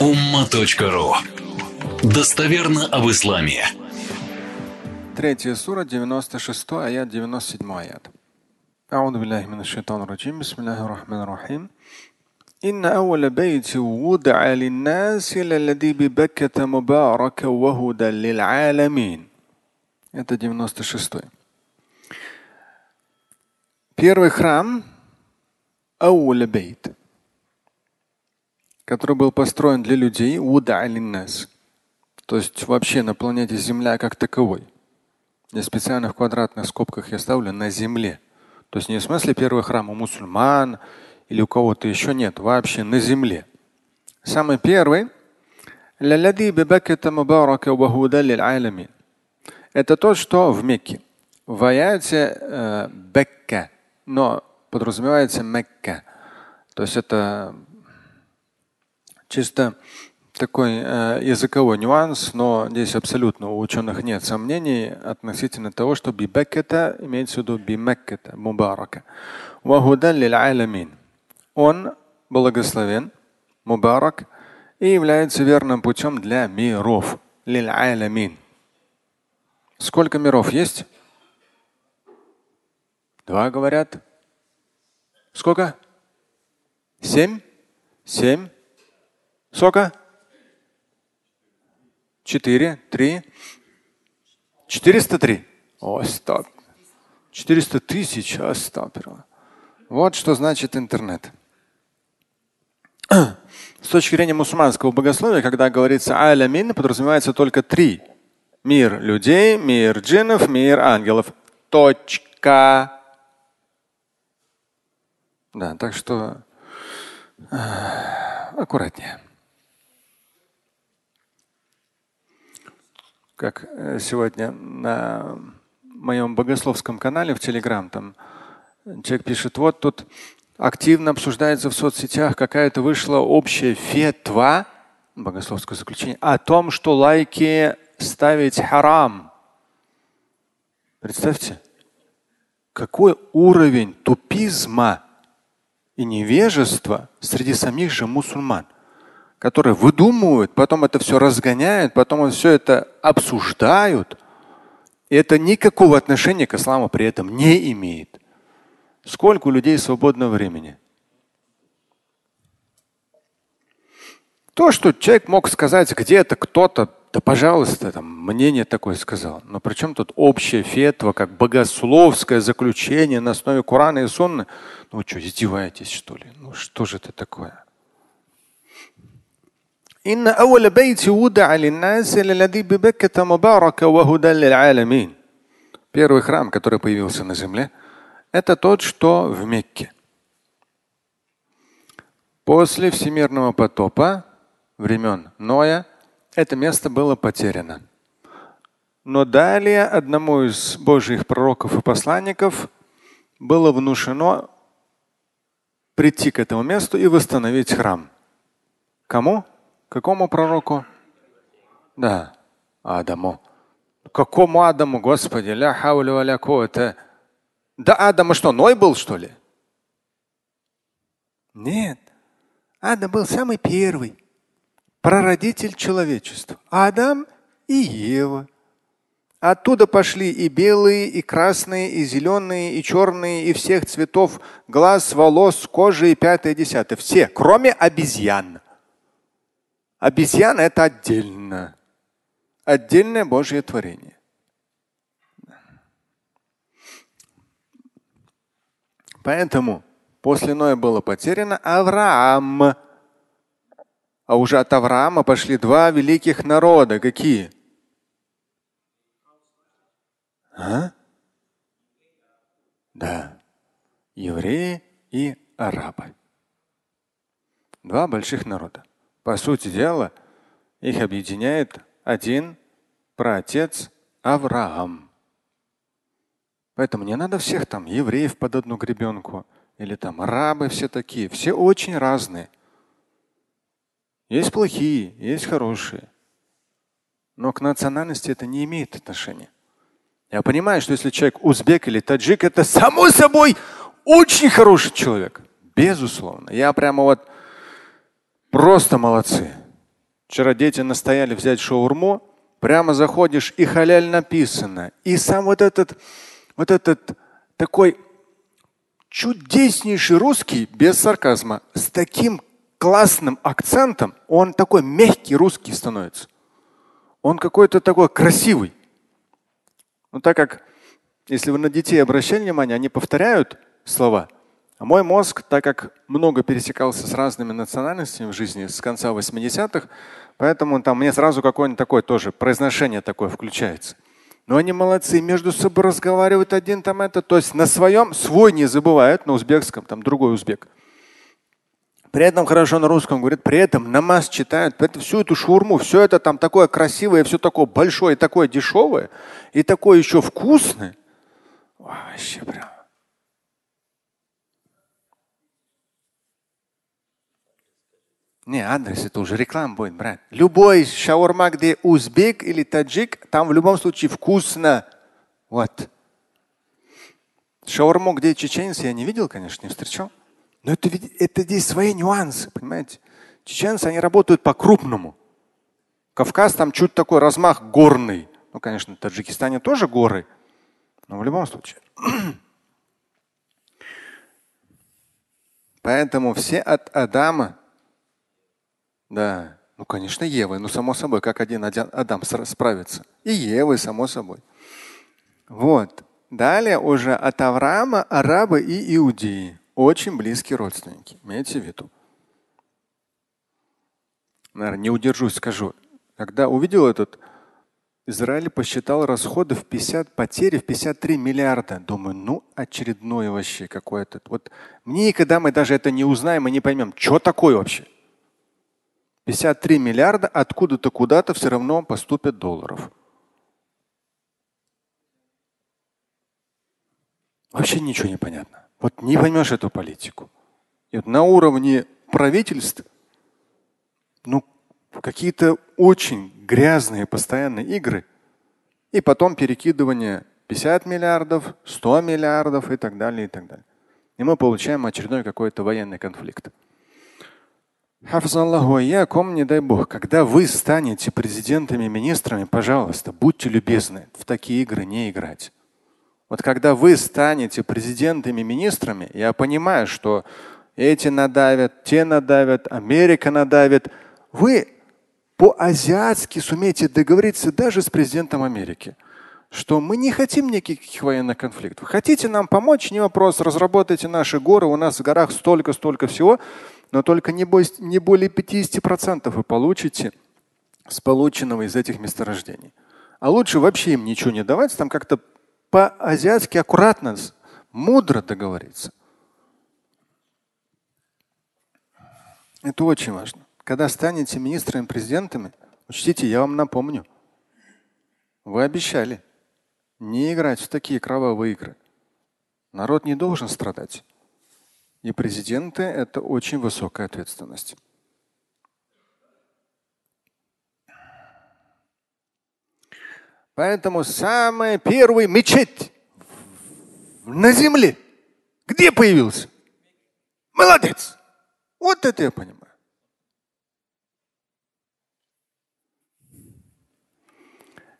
umma.ru Достоверно об исламе. Третья сура, 96 аят, 97 аят. أعوذ بالله من الشيطان الرجيم بسم الله الرحمن الرحيم إن أول بيت وضع للناس للذي ببكة مباركا وهدى للعالمين Это 96 Первый храм أول بيت который был построен для людей, то есть вообще на планете Земля как таковой. Для специальных квадратных скобках я ставлю на Земле. То есть не в смысле первый храм у мусульман или у кого-то еще нет, вообще на Земле. Самый первый это то, что в Мекке. В аяте э, Бекка, но подразумевается Мекка. То есть это Чисто такой э, языковой нюанс, но здесь абсолютно у ученых нет сомнений относительно того, что бибекета имеется в виду бимеккета, мубарака. Он благословен, мубарак, и является верным путем для миров. Сколько миров есть? Два говорят. Сколько? Семь? Семь? Сколько? Четыре, три. Четыреста три. О, стоп. Четыреста тысяч, астапера. Вот что значит интернет. С точки зрения мусульманского богословия, когда говорится алямин, подразумевается только три. Мир людей, мир джиннов, мир ангелов. Точка. Да, так что э, аккуратнее. Как э, сегодня на моем богословском канале в Телеграм, там человек пишет, вот тут активно обсуждается в соцсетях, какая-то вышла общая фетва, богословское заключение, о том, что лайки ставить харам. Представьте, какой уровень тупизма и невежества среди самих же мусульман – которые выдумывают, потом это все разгоняют, потом все это обсуждают. И это никакого отношения к исламу при этом не имеет. Сколько у людей свободного времени? То, что человек мог сказать где-то, кто-то, да пожалуйста, там, мнение такое сказал. Но при чем тут общая фетва, как богословское заключение на основе Корана и Сунны? Ну вы что, издеваетесь, что ли? Ну что же это такое? إن أول بيت وضع للناس الذي ببكة مباركة وهدى للعالمين. Первый храм, который появился на земле, это тот, что в Мекке. После всемирного потопа времен Ноя это место было потеряно. Но далее одному из Божьих пророков и посланников было внушено прийти к этому месту и восстановить храм. Кому? Какому пророку? Да, Адаму. Какому Адаму, Господи? Ля хауля валя это. Да Адама что, Ной был, что ли? Нет. Адам был самый первый. Прародитель человечества. Адам и Ева. Оттуда пошли и белые, и красные, и зеленые, и черные, и всех цветов глаз, волос, кожи и пятое, десятое. Все, кроме обезьян. Обезьяна – это отдельно. Отдельное Божье творение. Поэтому после Ноя было потеряно Авраам. А уже от Авраама пошли два великих народа. Какие? А? Да. Евреи и арабы. Два больших народа. По сути дела, их объединяет один праотец Авраам. Поэтому не надо всех там евреев под одну гребенку или там арабы все такие. Все очень разные. Есть плохие, есть хорошие. Но к национальности это не имеет отношения. Я понимаю, что если человек узбек или таджик, это само собой очень хороший человек. Безусловно. Я прямо вот Просто молодцы. Вчера дети настояли взять шаурму, прямо заходишь и халяль написано. И сам вот этот, вот этот такой чудеснейший русский, без сарказма, с таким классным акцентом, он такой мягкий русский становится. Он какой-то такой красивый. Ну так как, если вы на детей обращали внимание, они повторяют слова. А мой мозг, так как много пересекался с разными национальностями в жизни с конца 80-х, поэтому там мне сразу какое-нибудь такое тоже произношение такое включается. Но они молодцы, между собой разговаривают один там это, то есть на своем свой не забывают, на узбекском, там другой узбек. При этом хорошо на русском говорит, при этом намаз читают, при этом всю эту шурму, все это там такое красивое, все такое большое, такое дешевое, и такое еще вкусное. Вообще прям. Не, адрес это уже реклама будет, брат. Любой шаурма, где узбек или таджик, там в любом случае вкусно. Вот. Шаурму, где чеченцы, я не видел, конечно, не встречал. Но это, это здесь свои нюансы, понимаете? Чеченцы, они работают по-крупному. Кавказ там чуть такой размах горный. Ну, конечно, в Таджикистане тоже горы. Но в любом случае. Поэтому все от Адама да, ну, конечно, Евы. Ну, само собой, как один Адам справится. И Евы, само собой. Вот. Далее уже от Авраама арабы и иудеи. Очень близкие родственники. Имейте в виду. Наверное, не удержусь, скажу. Когда увидел этот, Израиль посчитал расходы в 50, потери в 53 миллиарда. Думаю, ну очередное вообще какое-то. Вот мне никогда мы даже это не узнаем и не поймем, что такое вообще. 53 миллиарда откуда-то куда-то все равно поступят долларов. Вообще ничего не понятно. Вот не поймешь эту политику. И вот на уровне правительств ну, какие-то очень грязные постоянные игры. И потом перекидывание 50 миллиардов, 100 миллиардов и так далее, и так далее. И мы получаем очередной какой-то военный конфликт. Хафзаллаху не дай бог, когда вы станете президентами, министрами, пожалуйста, будьте любезны, в такие игры не играть. Вот когда вы станете президентами, министрами, я понимаю, что эти надавят, те надавят, Америка надавит. Вы по-азиатски сумеете договориться даже с президентом Америки, что мы не хотим никаких военных конфликтов. Хотите нам помочь, не вопрос, разработайте наши горы, у нас в горах столько-столько всего но только не более 50% вы получите с полученного из этих месторождений. А лучше вообще им ничего не давать, там как-то по-азиатски аккуратно, мудро договориться. Это очень важно. Когда станете министрами, президентами, учтите, я вам напомню, вы обещали не играть в такие кровавые игры. Народ не должен страдать. И президенты – это очень высокая ответственность. Поэтому самый первый мечеть на земле где появился? Молодец! Вот это я понимаю.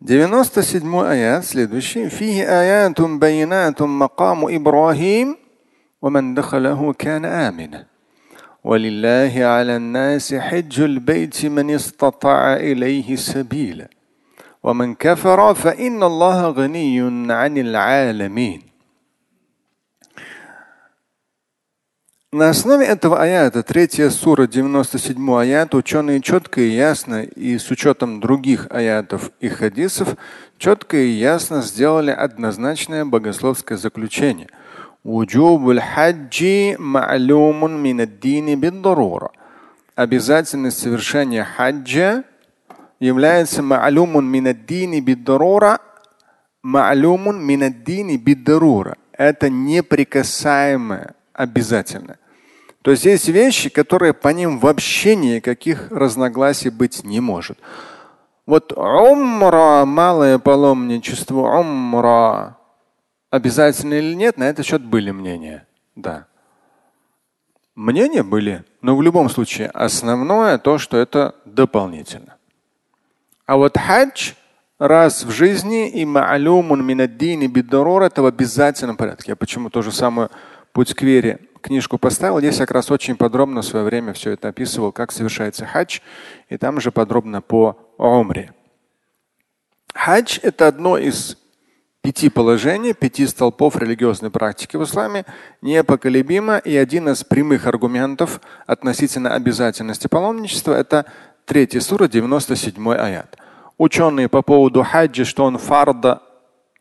Девяносто седьмой аят, следующий. Фихи аятум байнатум макаму Ибрахим – ومن دخله كان آمنا ولله على الناس حج البيت من استطاع إليه سبيلا ومن كفر فإن الله غني عن العالمين На основе этого аята, третья сура, 97 аят, ученые четко и ясно, и с учетом других аятов и хадисов, четко и ясно сделали однозначное богословское заключение – وجوب الحج معلوم من الدين بالضرورة. Обязательность совершения хаджа является ма'лумун мин аддини биддарура, ма'лумун мин аддини биддарура. Это неприкасаемое, обязательно. То есть есть вещи, которые по ним вообще никаких разногласий быть не может. Вот умра, малое паломничество, умра, Обязательно или нет, на этот счет были мнения. Да. Мнения были. Но в любом случае основное то, что это дополнительно. А вот хадж раз в жизни и ма'алюмун минаддини биддарур это в обязательном порядке. Я почему то же самое путь к вере книжку поставил. Здесь как раз очень подробно в свое время все это описывал, как совершается хадж. И там же подробно по умре. Хадж – это одно из пяти положений, пяти столпов религиозной практики в исламе, непоколебимо. И один из прямых аргументов относительно обязательности паломничества – это третья сура, 97 аят. Ученые по поводу хаджа, что он фарда,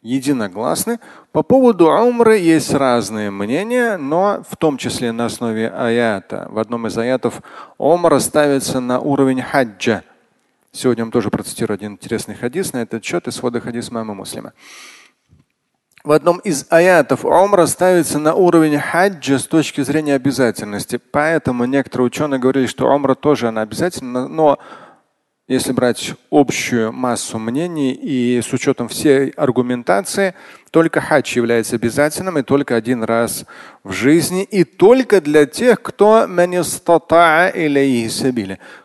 единогласны. По поводу умры есть разные мнения, но в том числе на основе аята. В одном из аятов умра ставится на уровень хаджа. Сегодня вам тоже процитирую один интересный хадис на этот счет из свода хадис мама муслима. В одном из аятов умра ставится на уровень хаджа с точки зрения обязательности. Поэтому некоторые ученые говорили, что умра тоже она обязательна, но если брать общую массу мнений и с учетом всей аргументации, только хадж является обязательным и только один раз в жизни, и только для тех, кто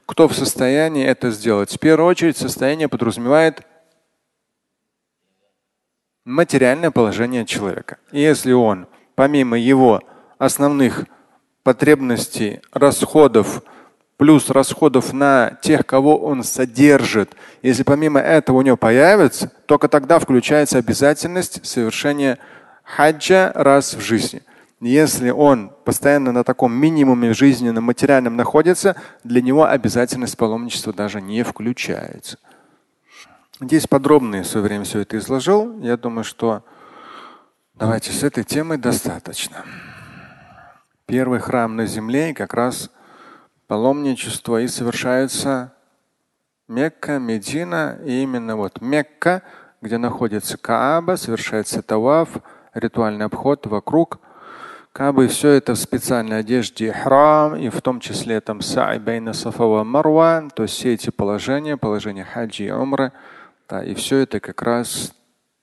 кто в состоянии это сделать. В первую очередь состояние подразумевает материальное положение человека. И если он, помимо его основных потребностей, расходов, плюс расходов на тех, кого он содержит, если помимо этого у него появится, только тогда включается обязательность совершения хаджа раз в жизни. Если он постоянно на таком минимуме жизненном, материальном находится, для него обязательность паломничества даже не включается. Здесь подробно в свое время все это изложил. Я думаю, что давайте с этой темой достаточно. Первый храм на земле и как раз паломничество и совершается Мекка, Медина, и именно вот Мекка, где находится Кааба, совершается таваф, ритуальный обход вокруг Каабы. И все это в специальной одежде храм, и в том числе там са'i байна сафа марва, то есть все эти положения, положения хаджи и умры, да, и все это как раз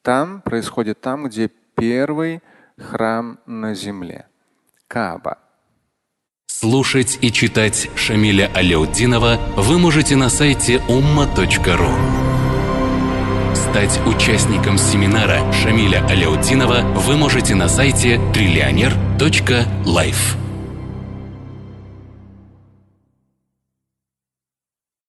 там происходит там, где первый храм на земле. Кааба. Слушать и читать Шамиля Аляутдинова вы можете на сайте umma.ru. Стать участником семинара Шамиля Аляутдинова вы можете на сайте триллионер.life.